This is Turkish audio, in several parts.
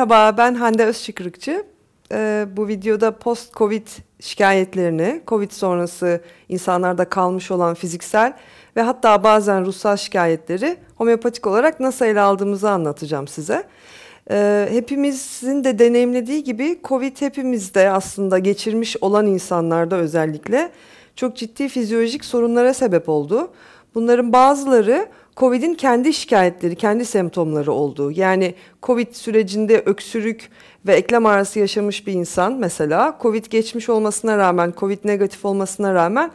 Merhaba, ben Hande Özçıkırıkçı. Ee, bu videoda post-Covid şikayetlerini, Covid sonrası insanlarda kalmış olan fiziksel ve hatta bazen ruhsal şikayetleri homeopatik olarak nasıl ele aldığımızı anlatacağım size. Ee, hepimizin de deneyimlediği gibi Covid hepimizde aslında geçirmiş olan insanlarda özellikle çok ciddi fizyolojik sorunlara sebep oldu. Bunların bazıları Covid'in kendi şikayetleri, kendi semptomları olduğu. Yani Covid sürecinde öksürük ve eklem ağrısı yaşamış bir insan mesela Covid geçmiş olmasına rağmen, Covid negatif olmasına rağmen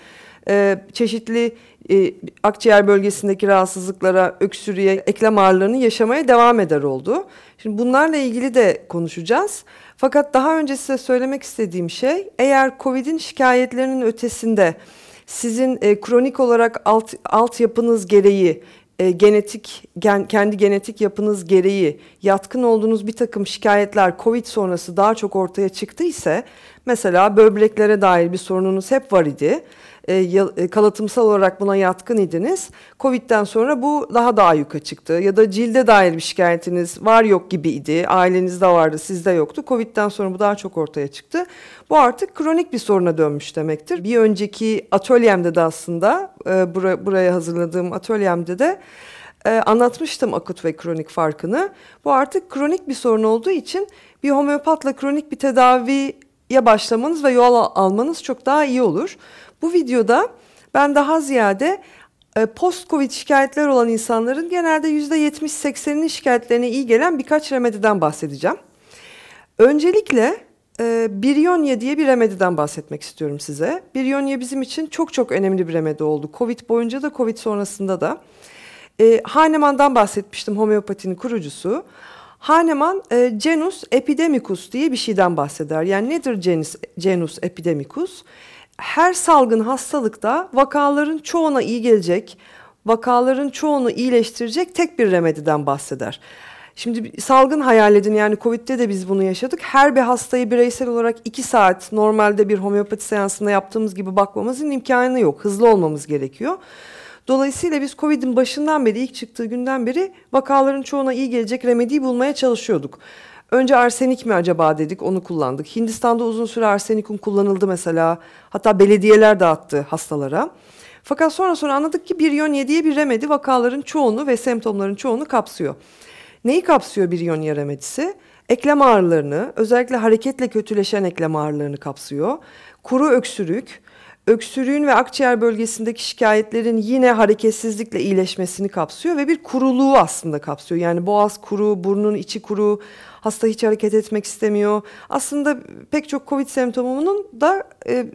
e, çeşitli e, akciğer bölgesindeki rahatsızlıklara, öksürüğe, eklem ağrılarını yaşamaya devam eder oldu. Şimdi bunlarla ilgili de konuşacağız. Fakat daha önce size söylemek istediğim şey eğer Covid'in şikayetlerinin ötesinde sizin e, kronik olarak alt altyapınız gereği e, genetik gen, kendi genetik yapınız gereği yatkın olduğunuz bir takım şikayetler COVID sonrası daha çok ortaya çıktı ise mesela böbreklere dair bir sorununuz hep var idi e, e, kalıtımsal olarak buna yatkın idiniz. Covid'den sonra bu daha da ayyuka çıktı. Ya da cilde dair bir şikayetiniz var yok gibiydi. Ailenizde vardı, sizde yoktu. Covid'den sonra bu daha çok ortaya çıktı. Bu artık kronik bir soruna dönmüş demektir. Bir önceki atölyemde de aslında, e, bura, buraya hazırladığım atölyemde de e, anlatmıştım akut ve kronik farkını. Bu artık kronik bir sorun olduğu için bir homeopatla kronik bir tedaviye başlamanız ve yol almanız çok daha iyi olur. Bu videoda ben daha ziyade e, post-covid şikayetler olan insanların genelde %70-80'inin şikayetlerine iyi gelen birkaç remediden bahsedeceğim. Öncelikle e, Biryonya diye bir remediden bahsetmek istiyorum size. Biryonya bizim için çok çok önemli bir remedi oldu. Covid boyunca da Covid sonrasında da. E, Hahnemann'dan bahsetmiştim homeopatinin kurucusu. Hahnemann e, genus epidemicus diye bir şeyden bahseder. Yani nedir genus, genus epidemicus? Her salgın hastalıkta vakaların çoğuna iyi gelecek, vakaların çoğunu iyileştirecek tek bir remediden bahseder. Şimdi salgın hayal edin yani Covid'de de biz bunu yaşadık. Her bir hastayı bireysel olarak iki saat normalde bir homeopati seansında yaptığımız gibi bakmamızın imkanı yok. Hızlı olmamız gerekiyor. Dolayısıyla biz Covid'in başından beri ilk çıktığı günden beri vakaların çoğuna iyi gelecek remediyi bulmaya çalışıyorduk. Önce arsenik mi acaba dedik onu kullandık. Hindistan'da uzun süre arsenikum kullanıldı mesela. Hatta belediyeler dağıttı hastalara. Fakat sonra sonra anladık ki bir biryonya diye bir remedi vakaların çoğunu ve semptomların çoğunu kapsıyor. Neyi kapsıyor bir biryonya remedisi? Eklem ağrılarını, özellikle hareketle kötüleşen eklem ağrılarını kapsıyor. Kuru öksürük, öksürüğün ve akciğer bölgesindeki şikayetlerin yine hareketsizlikle iyileşmesini kapsıyor ve bir kuruluğu aslında kapsıyor. Yani boğaz kuru, burnun içi kuru, hasta hiç hareket etmek istemiyor. Aslında pek çok COVID semptomunun da e,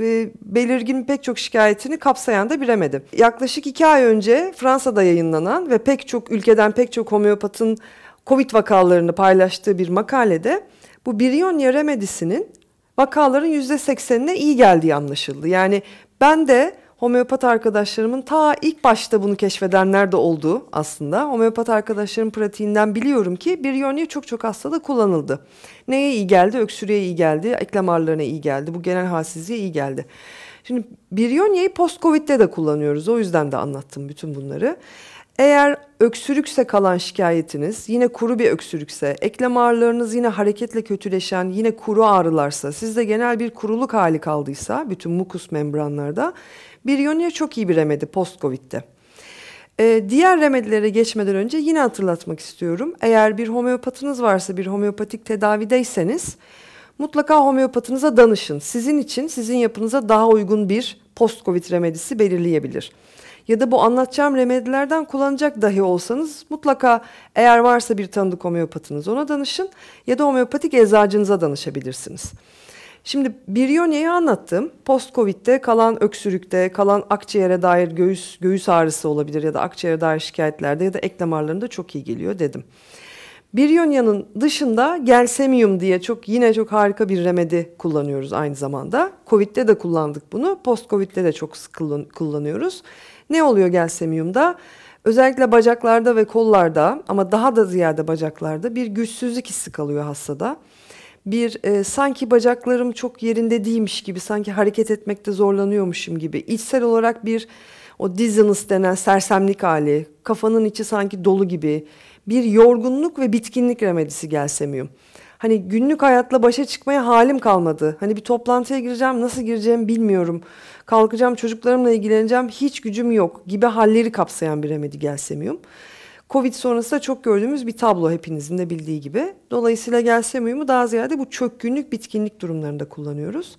e, belirgin pek çok şikayetini kapsayan da bir remedi. Yaklaşık iki ay önce Fransa'da yayınlanan ve pek çok ülkeden pek çok homeopatın COVID vakalarını paylaştığı bir makalede bu Birionia remedisinin vakaların yüzde seksenine iyi geldiği anlaşıldı. Yani ben de homeopat arkadaşlarımın ta ilk başta bunu keşfedenler de oldu aslında. Homeopat arkadaşlarım pratiğinden biliyorum ki bir yönlüğü çok çok hastada kullanıldı. Neye iyi geldi? Öksürüğe iyi geldi, eklem ağrılarına iyi geldi, bu genel halsizliğe iyi geldi. Şimdi Biryonya'yı post-Covid'de de kullanıyoruz. O yüzden de anlattım bütün bunları. Eğer öksürükse kalan şikayetiniz, yine kuru bir öksürükse, eklem ağrılarınız yine hareketle kötüleşen, yine kuru ağrılarsa, sizde genel bir kuruluk hali kaldıysa bütün mukus membranlarda Biryonya çok iyi bir remedi post-Covid'de. Ee, diğer remedilere geçmeden önce yine hatırlatmak istiyorum. Eğer bir homeopatınız varsa, bir homeopatik tedavideyseniz mutlaka homeopatınıza danışın. Sizin için, sizin yapınıza daha uygun bir post-Covid remedisi belirleyebilir. Ya da bu anlatacağım remedilerden kullanacak dahi olsanız mutlaka eğer varsa bir tanıdık homeopatınız ona danışın ya da homeopatik eczacınıza danışabilirsiniz. Şimdi Biryonya'yı anlattım. Post-Covid'de kalan öksürükte, kalan akciğere dair göğüs, göğüs ağrısı olabilir ya da akciğere dair şikayetlerde ya da eklem ağrılarında çok iyi geliyor dedim. Biryonya'nın dışında gelsemium diye çok yine çok harika bir remedi kullanıyoruz aynı zamanda. Covid'de de kullandık bunu. Post-Covid'de de çok sık kullanıyoruz. Ne oluyor gelsemiumda? Özellikle bacaklarda ve kollarda ama daha da ziyade bacaklarda bir güçsüzlük hissi kalıyor hastada bir e, sanki bacaklarım çok yerinde değilmiş gibi, sanki hareket etmekte zorlanıyormuşum gibi, içsel olarak bir o dizziness denen sersemlik hali, kafanın içi sanki dolu gibi, bir yorgunluk ve bitkinlik remedisi gelsemiyum. Hani günlük hayatla başa çıkmaya halim kalmadı. Hani bir toplantıya gireceğim, nasıl gireceğimi bilmiyorum. Kalkacağım, çocuklarımla ilgileneceğim, hiç gücüm yok gibi halleri kapsayan bir remedi gelsemiyum. Covid sonrası da çok gördüğümüz bir tablo hepinizin de bildiği gibi. Dolayısıyla gelsemiyumu daha ziyade bu çökkünlük, bitkinlik durumlarında kullanıyoruz.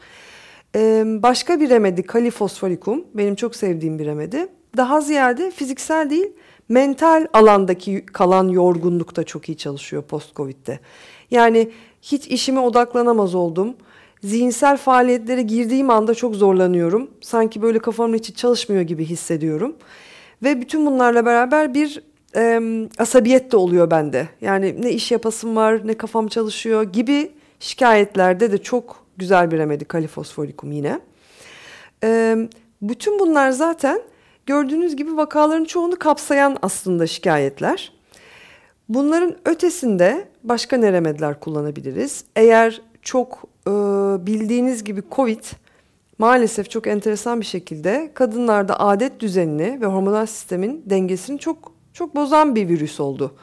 Ee, başka bir remedi kalifosforikum. Benim çok sevdiğim bir remedi. Daha ziyade fiziksel değil, mental alandaki kalan yorgunluk da çok iyi çalışıyor post-covid'de. Yani hiç işime odaklanamaz oldum. Zihinsel faaliyetlere girdiğim anda çok zorlanıyorum. Sanki böyle kafamın içi çalışmıyor gibi hissediyorum. Ve bütün bunlarla beraber bir e, asabiyet de oluyor bende. Yani ne iş yapasım var, ne kafam çalışıyor gibi şikayetlerde de çok güzel bir remedi kalifosforikum yine. E, bütün bunlar zaten gördüğünüz gibi vakaların çoğunu kapsayan aslında şikayetler. Bunların ötesinde başka ne remediler kullanabiliriz? Eğer çok e, bildiğiniz gibi COVID maalesef çok enteresan bir şekilde kadınlarda adet düzenini ve hormonal sistemin dengesini çok çok bozan bir virüs oldu.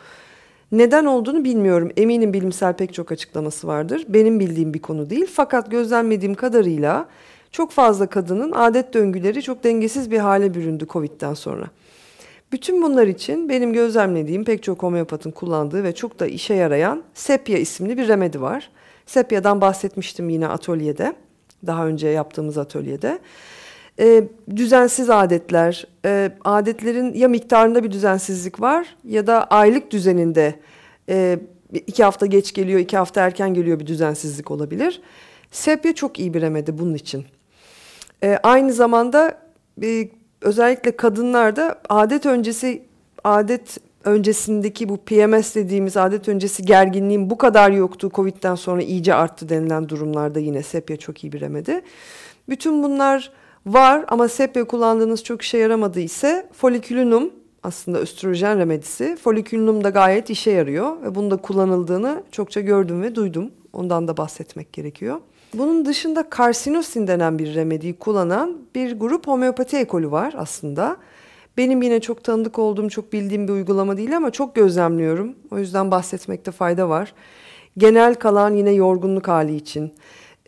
Neden olduğunu bilmiyorum. Eminim bilimsel pek çok açıklaması vardır. Benim bildiğim bir konu değil. Fakat gözlemlediğim kadarıyla çok fazla kadının adet döngüleri çok dengesiz bir hale büründü Covid'den sonra. Bütün bunlar için benim gözlemlediğim pek çok homeopatın kullandığı ve çok da işe yarayan Sepya isimli bir remedi var. Sepya'dan bahsetmiştim yine atölyede. Daha önce yaptığımız atölyede. E, düzensiz adetler, e, adetlerin ya miktarında bir düzensizlik var ya da aylık düzeninde e, iki hafta geç geliyor, iki hafta erken geliyor bir düzensizlik olabilir. Sepya çok iyi bir remedi bunun için. E, aynı zamanda e, özellikle kadınlarda adet öncesi adet öncesindeki bu PMS dediğimiz adet öncesi gerginliğin bu kadar yoktu. Covid'den sonra iyice arttı denilen durumlarda yine sepya çok iyi bir remedi. Bütün bunlar var ama sepya kullandığınız çok işe yaramadı ise folikülünum aslında östrojen remedisi. Folikülünum da gayet işe yarıyor ve bunda kullanıldığını çokça gördüm ve duydum. Ondan da bahsetmek gerekiyor. Bunun dışında karsinosin denen bir remediyi kullanan bir grup homeopati ekolü var aslında. Benim yine çok tanıdık olduğum, çok bildiğim bir uygulama değil ama çok gözlemliyorum. O yüzden bahsetmekte fayda var. Genel kalan yine yorgunluk hali için.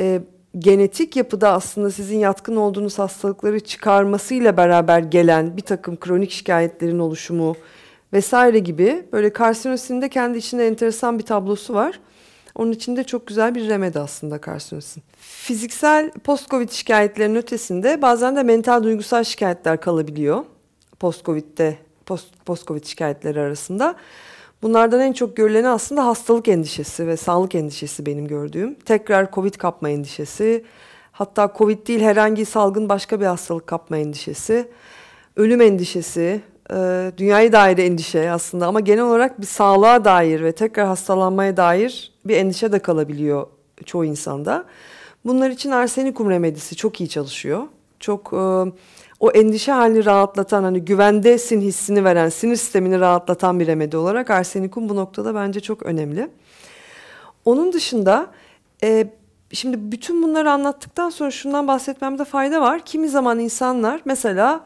E, genetik yapıda aslında sizin yatkın olduğunuz hastalıkları çıkarmasıyla beraber gelen bir takım kronik şikayetlerin oluşumu vesaire gibi böyle karsinosinin de kendi içinde enteresan bir tablosu var. Onun için de çok güzel bir remedi aslında karsinosin. Fiziksel post-covid şikayetlerin ötesinde bazen de mental duygusal şikayetler kalabiliyor. Post-covid'de post, post-covid şikayetleri arasında. Bunlardan en çok görüleni aslında hastalık endişesi ve sağlık endişesi benim gördüğüm. Tekrar covid kapma endişesi, hatta covid değil herhangi salgın başka bir hastalık kapma endişesi, ölüm endişesi, e, dünyaya dair endişe aslında ama genel olarak bir sağlığa dair ve tekrar hastalanmaya dair bir endişe de kalabiliyor çoğu insanda. Bunlar için arsenikum remedisi çok iyi çalışıyor. Çok e, o endişe halini rahatlatan hani güvendesin hissini veren sinir sistemini rahatlatan bir remedi olarak arsenikum bu noktada bence çok önemli. Onun dışında e, şimdi bütün bunları anlattıktan sonra şundan bahsetmemde fayda var. Kimi zaman insanlar mesela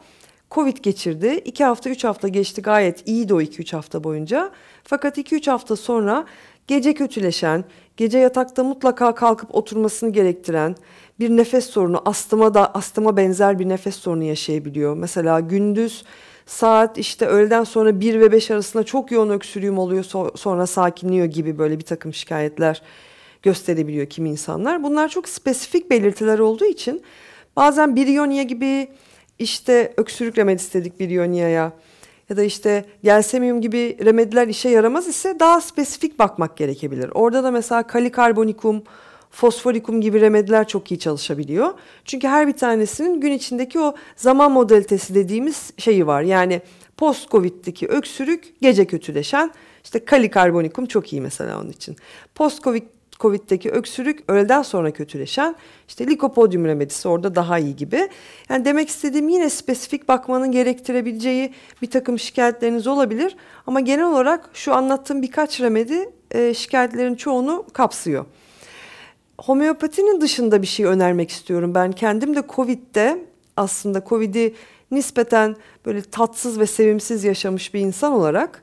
Covid geçirdi. 2 hafta 3 hafta geçti gayet iyiydi o 2-3 hafta boyunca. Fakat 2-3 hafta sonra gece kötüleşen, gece yatakta mutlaka kalkıp oturmasını gerektiren bir nefes sorunu, astıma da astıma benzer bir nefes sorunu yaşayabiliyor. Mesela gündüz saat işte öğleden sonra 1 ve 5 arasında çok yoğun öksürüğüm oluyor sonra sakinliyor gibi böyle bir takım şikayetler gösterebiliyor kimi insanlar. Bunlar çok spesifik belirtiler olduğu için bazen biriyonia gibi işte öksürük remedisi dedik Biryonia'ya ya da işte gelsemium gibi remediler işe yaramaz ise daha spesifik bakmak gerekebilir. Orada da mesela kalikarbonikum, fosforikum gibi remediler çok iyi çalışabiliyor. Çünkü her bir tanesinin gün içindeki o zaman modalitesi dediğimiz şeyi var. Yani post-covid'deki öksürük gece kötüleşen işte kalikarbonikum çok iyi mesela onun için. Post-covid Covid'deki öksürük öğleden sonra kötüleşen işte likopodyum remedisi orada daha iyi gibi. Yani demek istediğim yine spesifik bakmanın gerektirebileceği bir takım şikayetleriniz olabilir. Ama genel olarak şu anlattığım birkaç remedi e, şikayetlerin çoğunu kapsıyor. Homeopatinin dışında bir şey önermek istiyorum. Ben kendim de Covid'de aslında Covid'i nispeten böyle tatsız ve sevimsiz yaşamış bir insan olarak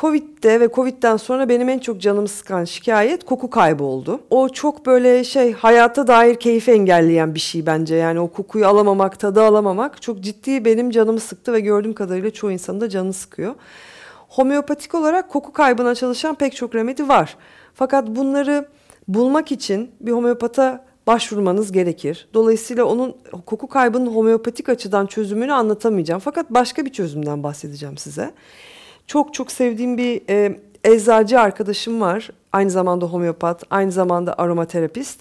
Covid'de ve Covid'den sonra benim en çok canımı sıkan şikayet koku kaybı oldu. O çok böyle şey hayata dair keyfi engelleyen bir şey bence. Yani o kokuyu alamamak, tadı alamamak çok ciddi benim canımı sıktı ve gördüğüm kadarıyla çoğu insanın da canını sıkıyor. Homeopatik olarak koku kaybına çalışan pek çok remedi var. Fakat bunları bulmak için bir homeopata başvurmanız gerekir. Dolayısıyla onun koku kaybının homeopatik açıdan çözümünü anlatamayacağım. Fakat başka bir çözümden bahsedeceğim size. Çok çok sevdiğim bir e, eczacı arkadaşım var. Aynı zamanda homeopat, aynı zamanda aromaterapist.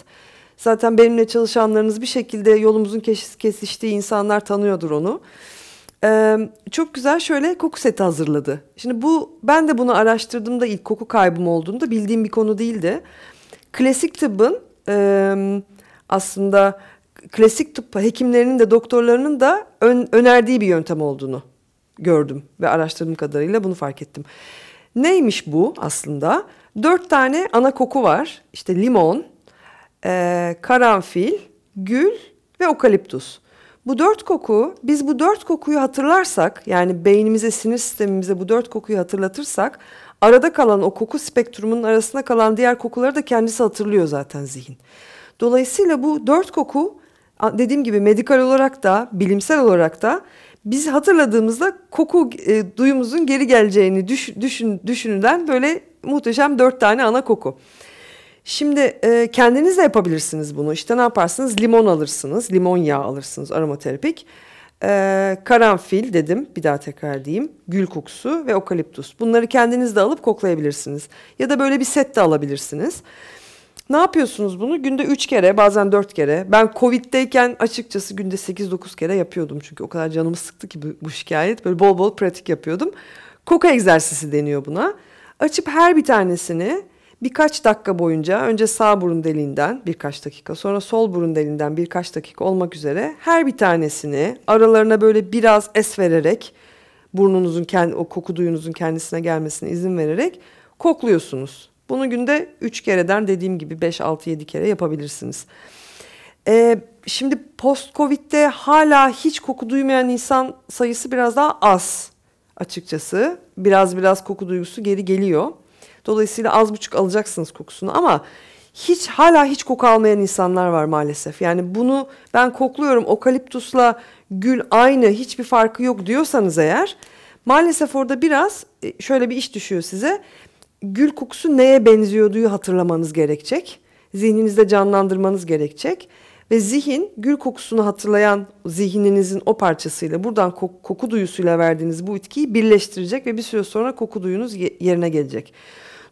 Zaten benimle çalışanlarınız bir şekilde yolumuzun kesiştiği insanlar tanıyordur onu. Ee, çok güzel şöyle koku seti hazırladı. Şimdi bu ben de bunu araştırdığımda ilk koku kaybım olduğunda bildiğim bir konu değildi. Klasik tıbbın e, aslında klasik tıp hekimlerinin de doktorlarının da ön, önerdiği bir yöntem olduğunu gördüm ve araştırdığım kadarıyla bunu fark ettim. Neymiş bu aslında? Dört tane ana koku var. İşte limon, e, karanfil, gül ve okaliptus. Bu dört koku, biz bu dört kokuyu hatırlarsak, yani beynimize, sinir sistemimize bu dört kokuyu hatırlatırsak, arada kalan o koku spektrumunun arasında kalan diğer kokuları da kendisi hatırlıyor zaten zihin. Dolayısıyla bu dört koku, dediğim gibi medikal olarak da, bilimsel olarak da biz hatırladığımızda koku e, duyumuzun geri geleceğini düş, düşün, düşünülen böyle muhteşem dört tane ana koku. Şimdi e, kendiniz de yapabilirsiniz bunu. İşte ne yaparsınız? Limon alırsınız, limon yağı alırsınız aromaterapik. E, karanfil dedim, bir daha tekrar diyeyim. Gül kokusu ve okaliptus. Bunları kendiniz de alıp koklayabilirsiniz. Ya da böyle bir set de alabilirsiniz. Ne yapıyorsunuz bunu? Günde 3 kere bazen 4 kere. Ben Covid'deyken açıkçası günde 8-9 kere yapıyordum. Çünkü o kadar canımı sıktı ki bu, bu şikayet. Böyle bol bol pratik yapıyordum. Koka egzersizi deniyor buna. Açıp her bir tanesini birkaç dakika boyunca önce sağ burun deliğinden birkaç dakika sonra sol burun deliğinden birkaç dakika olmak üzere her bir tanesini aralarına böyle biraz es vererek burnunuzun kendi o koku duyunuzun kendisine gelmesine izin vererek kokluyorsunuz. Bunu günde 3 kereden dediğim gibi 5 6 7 kere yapabilirsiniz. Ee, şimdi post covid'de hala hiç koku duymayan insan sayısı biraz daha az açıkçası. Biraz biraz koku duygusu geri geliyor. Dolayısıyla az buçuk alacaksınız kokusunu ama hiç hala hiç koku almayan insanlar var maalesef. Yani bunu ben kokluyorum okaliptusla gül aynı hiçbir farkı yok diyorsanız eğer maalesef orada biraz e, şöyle bir iş düşüyor size. Gül kokusu neye benziyorduyu hatırlamanız gerekecek. Zihninizde canlandırmanız gerekecek. Ve zihin gül kokusunu hatırlayan zihninizin o parçasıyla buradan koku, koku duyusuyla verdiğiniz bu itkiyi birleştirecek ve bir süre sonra koku duyunuz yerine gelecek.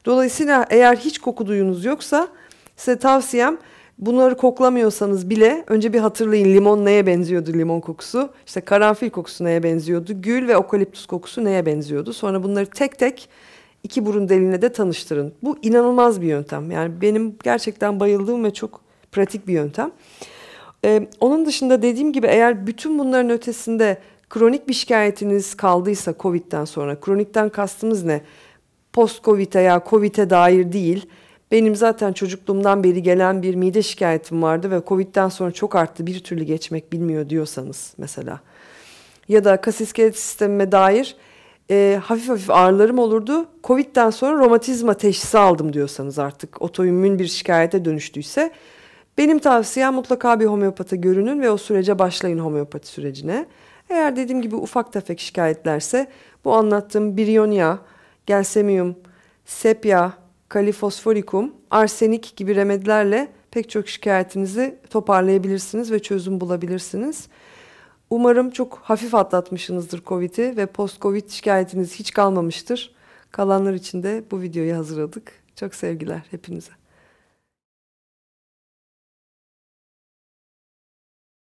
Dolayısıyla eğer hiç koku duyunuz yoksa size tavsiyem bunları koklamıyorsanız bile önce bir hatırlayın limon neye benziyordu limon kokusu. İşte karanfil kokusu neye benziyordu. Gül ve okaliptus kokusu neye benziyordu. Sonra bunları tek tek iki burun deliğine de tanıştırın. Bu inanılmaz bir yöntem. Yani benim gerçekten bayıldığım ve çok pratik bir yöntem. Ee, onun dışında dediğim gibi eğer bütün bunların ötesinde kronik bir şikayetiniz kaldıysa COVID'den sonra, kronikten kastımız ne? post-Covid'e ya Covid'e dair değil. Benim zaten çocukluğumdan beri gelen bir mide şikayetim vardı ve Covid'den sonra çok arttı bir türlü geçmek bilmiyor diyorsanız mesela. Ya da kas iskelet sistemime dair e, hafif hafif ağrılarım olurdu. Covid'den sonra romatizma teşhisi aldım diyorsanız artık otoimmün bir şikayete dönüştüyse benim tavsiyem mutlaka bir homeopata görünün ve o sürece başlayın homeopati sürecine. Eğer dediğim gibi ufak tefek şikayetlerse bu anlattığım biryonya, gelsemium, sepya, kalifosforikum, arsenik gibi remedilerle pek çok şikayetinizi toparlayabilirsiniz ve çözüm bulabilirsiniz. Umarım çok hafif atlatmışsınızdır Covid'i ve post-Covid şikayetiniz hiç kalmamıştır. Kalanlar için de bu videoyu hazırladık. Çok sevgiler hepinize.